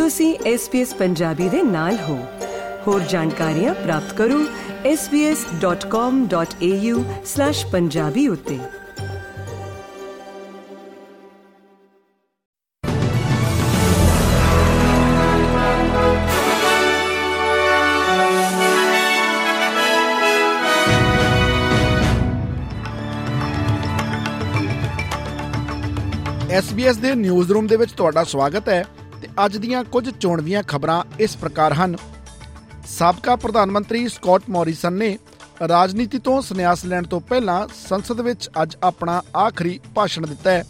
ਤੁਸੀਂ SBS ਪੰਜਾਬੀ ਦੇ ਨਾਲ ਹੋ। ਹੋਰ ਜਾਣਕਾਰੀਆਂ ਪ੍ਰਾਪਤ ਕਰੋ sbs.com.au/punjabi ਉੱਤੇ। SBS ਦੇ ਨਿਊਜ਼ ਰੂਮ ਦੇ ਵਿੱਚ ਤੁਹਾਡਾ ਸਵਾਗਤ ਹੈ। ਤੇ ਅੱਜ ਦੀਆਂ ਕੁਝ ਚੋਣਵੀਆਂ ਖਬਰਾਂ ਇਸ ਪ੍ਰਕਾਰ ਹਨ। ਸਾਬਕਾ ਪ੍ਰਧਾਨ ਮੰਤਰੀ ਸਕਾਟ ਮੌਰਿਸਨ ਨੇ ਰਾਜਨੀਤੀ ਤੋਂ ਸੰਨਿਆਸ ਲੈਣ ਤੋਂ ਪਹਿਲਾਂ ਸੰਸਦ ਵਿੱਚ ਅੱਜ ਆਪਣਾ ਆਖਰੀ ਭਾਸ਼ਣ ਦਿੱਤਾ ਹੈ।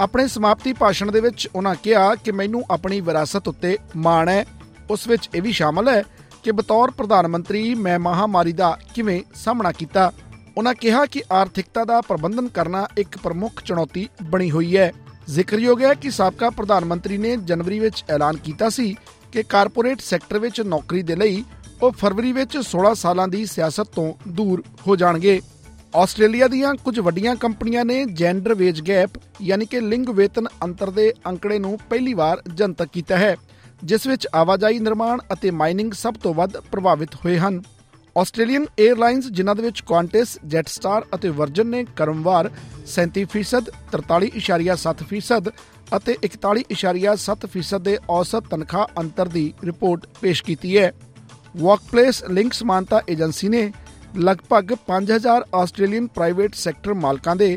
ਆਪਣੇ ਸਮਾਪਤੀ ਭਾਸ਼ਣ ਦੇ ਵਿੱਚ ਉਹਨਾਂ ਕਿਹਾ ਕਿ ਮੈਨੂੰ ਆਪਣੀ ਵਿਰਾਸਤ ਉੱਤੇ ਮਾਣ ਹੈ। ਉਸ ਵਿੱਚ ਇਹ ਵੀ ਸ਼ਾਮਲ ਹੈ ਕਿ ਬਤੌਰ ਪ੍ਰਧਾਨ ਮੰਤਰੀ ਮੈਂ ਮਹਾਮਾਰੀ ਦਾ ਕਿਵੇਂ ਸਾਹਮਣਾ ਕੀਤਾ। ਉਹਨਾਂ ਕਿਹਾ ਕਿ ਆਰਥਿਕਤਾ ਦਾ ਪ੍ਰਬੰਧਨ ਕਰਨਾ ਇੱਕ ਪ੍ਰਮੁੱਖ ਚੁਣੌਤੀ ਬਣੀ ਹੋਈ ਹੈ। ਜ਼ਿਕਰਯੋਗ ਹੈ ਕਿ ਸਾਬਕਾ ਪ੍ਰਧਾਨ ਮੰਤਰੀ ਨੇ ਜਨਵਰੀ ਵਿੱਚ ਐਲਾਨ ਕੀਤਾ ਸੀ ਕਿ ਕਾਰਪੋਰੇਟ ਸੈਕਟਰ ਵਿੱਚ ਨੌਕਰੀ ਦੇ ਲਈ ਉਹ ਫਰਵਰੀ ਵਿੱਚ 16 ਸਾਲਾਂ ਦੀ ਸਿਆਸਤ ਤੋਂ ਦੂਰ ਹੋ ਜਾਣਗੇ। ਆਸਟ੍ਰੇਲੀਆ ਦੀਆਂ ਕੁਝ ਵੱਡੀਆਂ ਕੰਪਨੀਆਂ ਨੇ ਜੈਂਡਰ ਵੇਜ ਗੈਪ ਯਾਨੀ ਕਿ ਲਿੰਗ ਵੇਤਨ ਅੰਤਰ ਦੇ ਅੰਕੜੇ ਨੂੰ ਪਹਿਲੀ ਵਾਰ ਜਨਤਕ ਕੀਤਾ ਹੈ, ਜਿਸ ਵਿੱਚ ਆਵਾਜਾਈ ਨਿਰਮਾਣ ਅਤੇ ਮਾਈਨਿੰਗ ਸਭ ਤੋਂ ਵੱਧ ਪ੍ਰਭਾਵਿਤ ਹੋਏ ਹਨ। ਆਸਟ੍ਰੇਲੀਅਨ 에ਅਰਲਾਈਨਸ ਜਿਨ੍ਹਾਂ ਦੇ ਵਿੱਚ ਕੁਆਂਟਸ ਜੈਟਸਟਾਰ ਅਤੇ ਵਰਜਨ ਨੇ ਕਰਮਵਾਰ 37% 43.7% ਅਤੇ 41.7% ਦੇ ਔਸਤ ਤਨਖਾਹ ਅੰਤਰ ਦੀ ਰਿਪੋਰਟ ਪੇਸ਼ ਕੀਤੀ ਹੈ। ਵਰਕਪਲੇਸ ਲਿੰਕ ਸਮਾਨਤਾ ਏਜੰਸੀ ਨੇ ਲਗਭਗ 5000 ਆਸਟ੍ਰੇਲੀਅਨ ਪ੍ਰਾਈਵੇਟ ਸੈਕਟਰ ਮਾਲਕਾਂ ਦੇ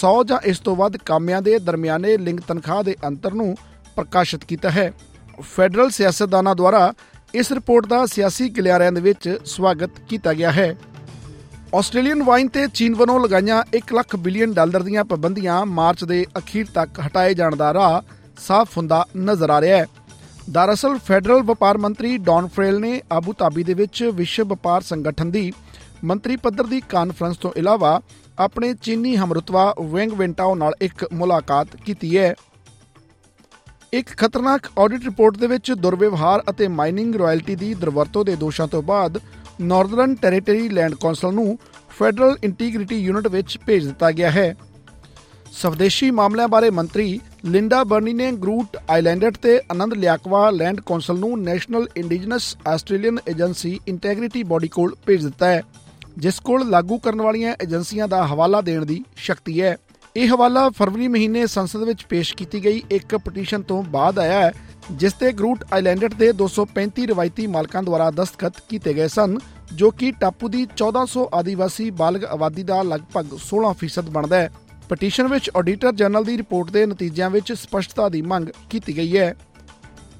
100 ਜਾਂ ਇਸ ਤੋਂ ਵੱਧ ਕਾਮਿਆਂ ਦੇ ਦਰਮਿਆਨੇ ਲਿੰਗ ਤਨਖਾਹ ਦੇ ਅੰਤਰ ਨੂੰ ਪ੍ਰਕਾਸ਼ਿਤ ਕੀਤਾ ਹੈ। ਫੈਡਰਲ ਸਿਆਸਤਦਾਨਾਂ ਦੁਆਰਾ ਇਸ ਰਿਪੋਰਟ ਦਾ ਸਿਆਸੀ ਗਲਿਆਰਿਆਂ ਦੇ ਵਿੱਚ ਸਵਾਗਤ ਕੀਤਾ ਗਿਆ ਹੈ। ਆਸਟ੍ਰੇਲੀਅਨ ਵਾਈਨ ਤੇ ਚੀਨ ਵੱਲੋਂ ਲਗਾਈਆਂ 1 ਲੱਖ ਬਿਲੀਅਨ ਡਾਲਰ ਦੀਆਂ ਪਾਬੰਦੀਆਂ ਮਾਰਚ ਦੇ ਅਖੀਰ ਤੱਕ ਹਟਾਏ ਜਾਣ ਦਾ ਰਾਹ ਸਾਫ਼ ਹੁੰਦਾ ਨਜ਼ਰ ਆ ਰਿਹਾ ਹੈ। ਦਰਅਸਲ, ਫੈਡਰਲ ਵਪਾਰ ਮੰਤਰੀ ਡੌਨ ਫਰੇਲ ਨੇ ਆਬੂ ਧਾਬੀ ਦੇ ਵਿੱਚ ਵਿਸ਼ਵ ਵਪਾਰ ਸੰਗਠਨ ਦੀ ਮੰਤਰੀ ਪੱਧਰ ਦੀ ਕਾਨਫਰੰਸ ਤੋਂ ਇਲਾਵਾ ਆਪਣੇ ਚੀਨੀ ਹਮਰੁਤਬਾ ਵੈਂਗ ਵੈਂਟਾਓ ਨਾਲ ਇੱਕ ਮੁਲਾਕਾਤ ਕੀਤੀ ਹੈ। ਇੱਕ ਖਤਰਨਾਕ ਆਡਿਟ ਰਿਪੋਰਟ ਦੇ ਵਿੱਚ ਦੁਰਵਿਵਹਾਰ ਅਤੇ ਮਾਈਨਿੰਗ ਰਾਇਲਟੀ ਦੀ ਦੁਰਵਰਤੋਂ ਦੇ ਦੋਸ਼ਾਂ ਤੋਂ ਬਾਅਦ ਨਾਰਦਰਨ ਟੈਰੀਟਰੀ ਲੈਂਡ ਕੌਂਸਲ ਨੂੰ ਫੈਡਰਲ ਇੰਟੀਗ੍ਰਿਟੀ ਯੂਨਿਟ ਵਿੱਚ ਭੇਜ ਦਿੱਤਾ ਗਿਆ ਹੈ। ਸਵਦੇਸ਼ੀ ਮਾਮਲਿਆਂ ਬਾਰੇ ਮੰਤਰੀ ਲਿੰਡਾ ਬਰਨੀ ਨੇ ਗਰੂਟ ਆਈਲੈਂਡਡ ਤੇ ਆਨੰਦ ਲਿਆਕਵਾ ਲੈਂਡ ਕੌਂਸਲ ਨੂੰ national indigenous Australian agency integrity body ਕੋਲ ਭੇਜ ਦਿੱਤਾ ਹੈ, ਜਿਸ ਕੋਲ ਲਾਗੂ ਕਰਨ ਵਾਲੀਆਂ ਏਜੰਸੀਆਂ ਦਾ ਹਵਾਲਾ ਦੇਣ ਦੀ ਸ਼ਕਤੀ ਹੈ। ਇਹ ਹਵਾਲਾ ਫਰਵਰੀ ਮਹੀਨੇ ਸੰਸਦ ਵਿੱਚ ਪੇਸ਼ ਕੀਤੀ ਗਈ ਇੱਕ ਪਟੀਸ਼ਨ ਤੋਂ ਬਾਅਦ ਆਇਆ ਹੈ, ਜਿਸ ਤੇ ਗਰੂਟ ਆਈਲੈਂਡਡ ਦੇ 235 ਰਵਾਇਤੀ ਮਾਲਕਾਂ ਦੁਆਰਾ ਦਸਤਖਤ ਕੀਤੇ ਗਏ ਸਨ, ਜੋ ਕਿ ਟਾਪੂ ਦੀ 1400 ਆਦੀਵਾਸੀ ਬਾਲਗ ਆਬਾਦੀ ਦਾ ਲਗਭਗ 16% ਬਣਦਾ ਹੈ। ਪਟੀਸ਼ਨ ਵਿੱਚ ਆਡੀਟਰ ਜਨਰਲ ਦੀ ਰਿਪੋਰਟ ਦੇ ਨਤੀਜਿਆਂ ਵਿੱਚ ਸਪਸ਼ਟਤਾ ਦੀ ਮੰਗ ਕੀਤੀ ਗਈ ਹੈ।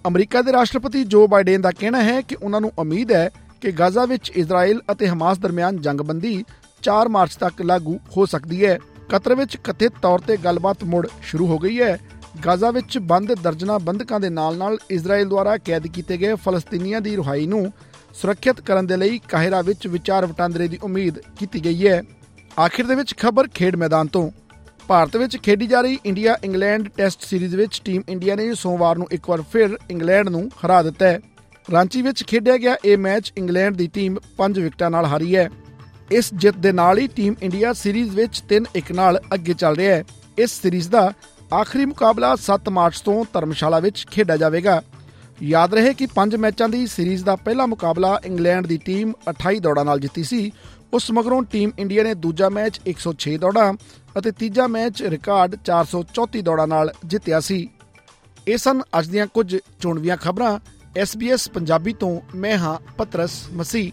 ਅਮਰੀਕਾ ਦੇ ਰਾਸ਼ਟਰਪਤੀ ਜੋ ਬਾਈਡਨ ਦਾ ਕਹਿਣਾ ਹੈ ਕਿ ਉਹਨਾਂ ਨੂੰ ਉਮੀਦ ਹੈ ਕਿ ਗਾਜ਼ਾ ਵਿੱਚ ਇਜ਼ਰਾਈਲ ਅਤੇ ਹਮਾਸ ਦਰਮਿਆਨ ਜੰਗਬੰਦੀ 4 ਮਾਰਚ ਤੱਕ ਲਾਗੂ ਹੋ ਸਕਦੀ ਹੈ। ਕਤਰ ਵਿੱਚ ਕਥਿਤ ਤੌਰ ਤੇ ਗੱਲਬਾਤ ਮੁੜ ਸ਼ੁਰੂ ਹੋ ਗਈ ਹੈ। ਗਾਜ਼ਾ ਵਿੱਚ ਬੰਦ ਦਰਜਨਾ ਬੰਦਕਾਂ ਦੇ ਨਾਲ-ਨਾਲ ਇਜ਼ਰਾਈਲ ਦੁਆਰਾ ਕੈਦ ਕੀਤੇ ਗਏ ਫਲਸਤੀਨੀਆਂ ਦੀ ਰਿਹਾਈ ਨੂੰ ਸੁਰੱਖਿਅਤ ਕਰਨ ਦੇ ਲਈ ਕਾਹਿਰਾ ਵਿੱਚ ਵਿਚਾਰ ਵਟਾਂਦਰੇ ਦੀ ਉਮੀਦ ਕੀਤੀ ਗਈ ਹੈ। ਆਖਿਰ ਦੇ ਵਿੱਚ ਖਬਰ ਖੇਡ ਮੈਦਾਨ ਤੋਂ। ਭਾਰਤ ਵਿੱਚ ਖੇਡੀ ਜਾ ਰਹੀ ਇੰਡੀਆ ਇੰਗਲੈਂਡ ਟੈਸਟ ਸੀਰੀਜ਼ ਵਿੱਚ ਟੀਮ ਇੰਡੀਆ ਨੇ ਸੋਮਵਾਰ ਨੂੰ ਇੱਕ ਵਾਰ ਫਿਰ ਇੰਗਲੈਂਡ ਨੂੰ ਹਰਾ ਦਿੱਤਾ ਹੈ। ਰਾਂਚੀ ਵਿੱਚ ਖੇਡਿਆ ਗਿਆ ਇਹ ਮੈਚ ਇੰਗਲੈਂਡ ਦੀ ਟੀਮ 5 ਵਿਕਟਾਂ ਨਾਲ ਹਾਰੀ ਹੈ। ਇਸ ਜਿੱਤ ਦੇ ਨਾਲ ਹੀ ਟੀਮ ਇੰਡੀਆ ਸੀਰੀਜ਼ ਵਿੱਚ 3-1 ਨਾਲ ਅੱਗੇ ਚੱਲ ਰਿਹਾ ਹੈ। ਇਸ ਸੀਰੀਜ਼ ਦਾ ਆਖਰੀ ਮੁਕਾਬਲਾ 7 ਮਾਰਚ ਤੋਂ ਧਰਮਸ਼ਾਲਾ ਵਿੱਚ ਖੇਡਿਆ ਜਾਵੇਗਾ। ਯਾਦ ਰਹੇ ਕਿ 5 ਮੈਚਾਂ ਦੀ ਸੀਰੀਜ਼ ਦਾ ਪਹਿਲਾ ਮੁਕਾਬਲਾ ਇੰਗਲੈਂਡ ਦੀ ਟੀਮ 28 ਦੌੜਾਂ ਨਾਲ ਜਿੱਤੀ ਸੀ। ਉਸ ਮਗਰੋਂ ਟੀਮ ਇੰਡੀਆ ਨੇ ਦੂਜਾ ਮੈਚ 106 ਦੌੜਾਂ ਅਤੇ ਤੀਜਾ ਮੈਚ ਰਿਕਾਰਡ 434 ਦੌੜਾਂ ਨਾਲ ਜਿੱਤਿਆ ਸੀ। ਇਹ ਸਨ ਅੱਜ ਦੀਆਂ ਕੁਝ ਚੋਣਵੀਆਂ ਖਬਰਾਂ। SBS ਪੰਜਾਬੀ ਤੋਂ ਮੈਂ ਹਾਂ ਪਤਰਸ ਮਸੀਹ।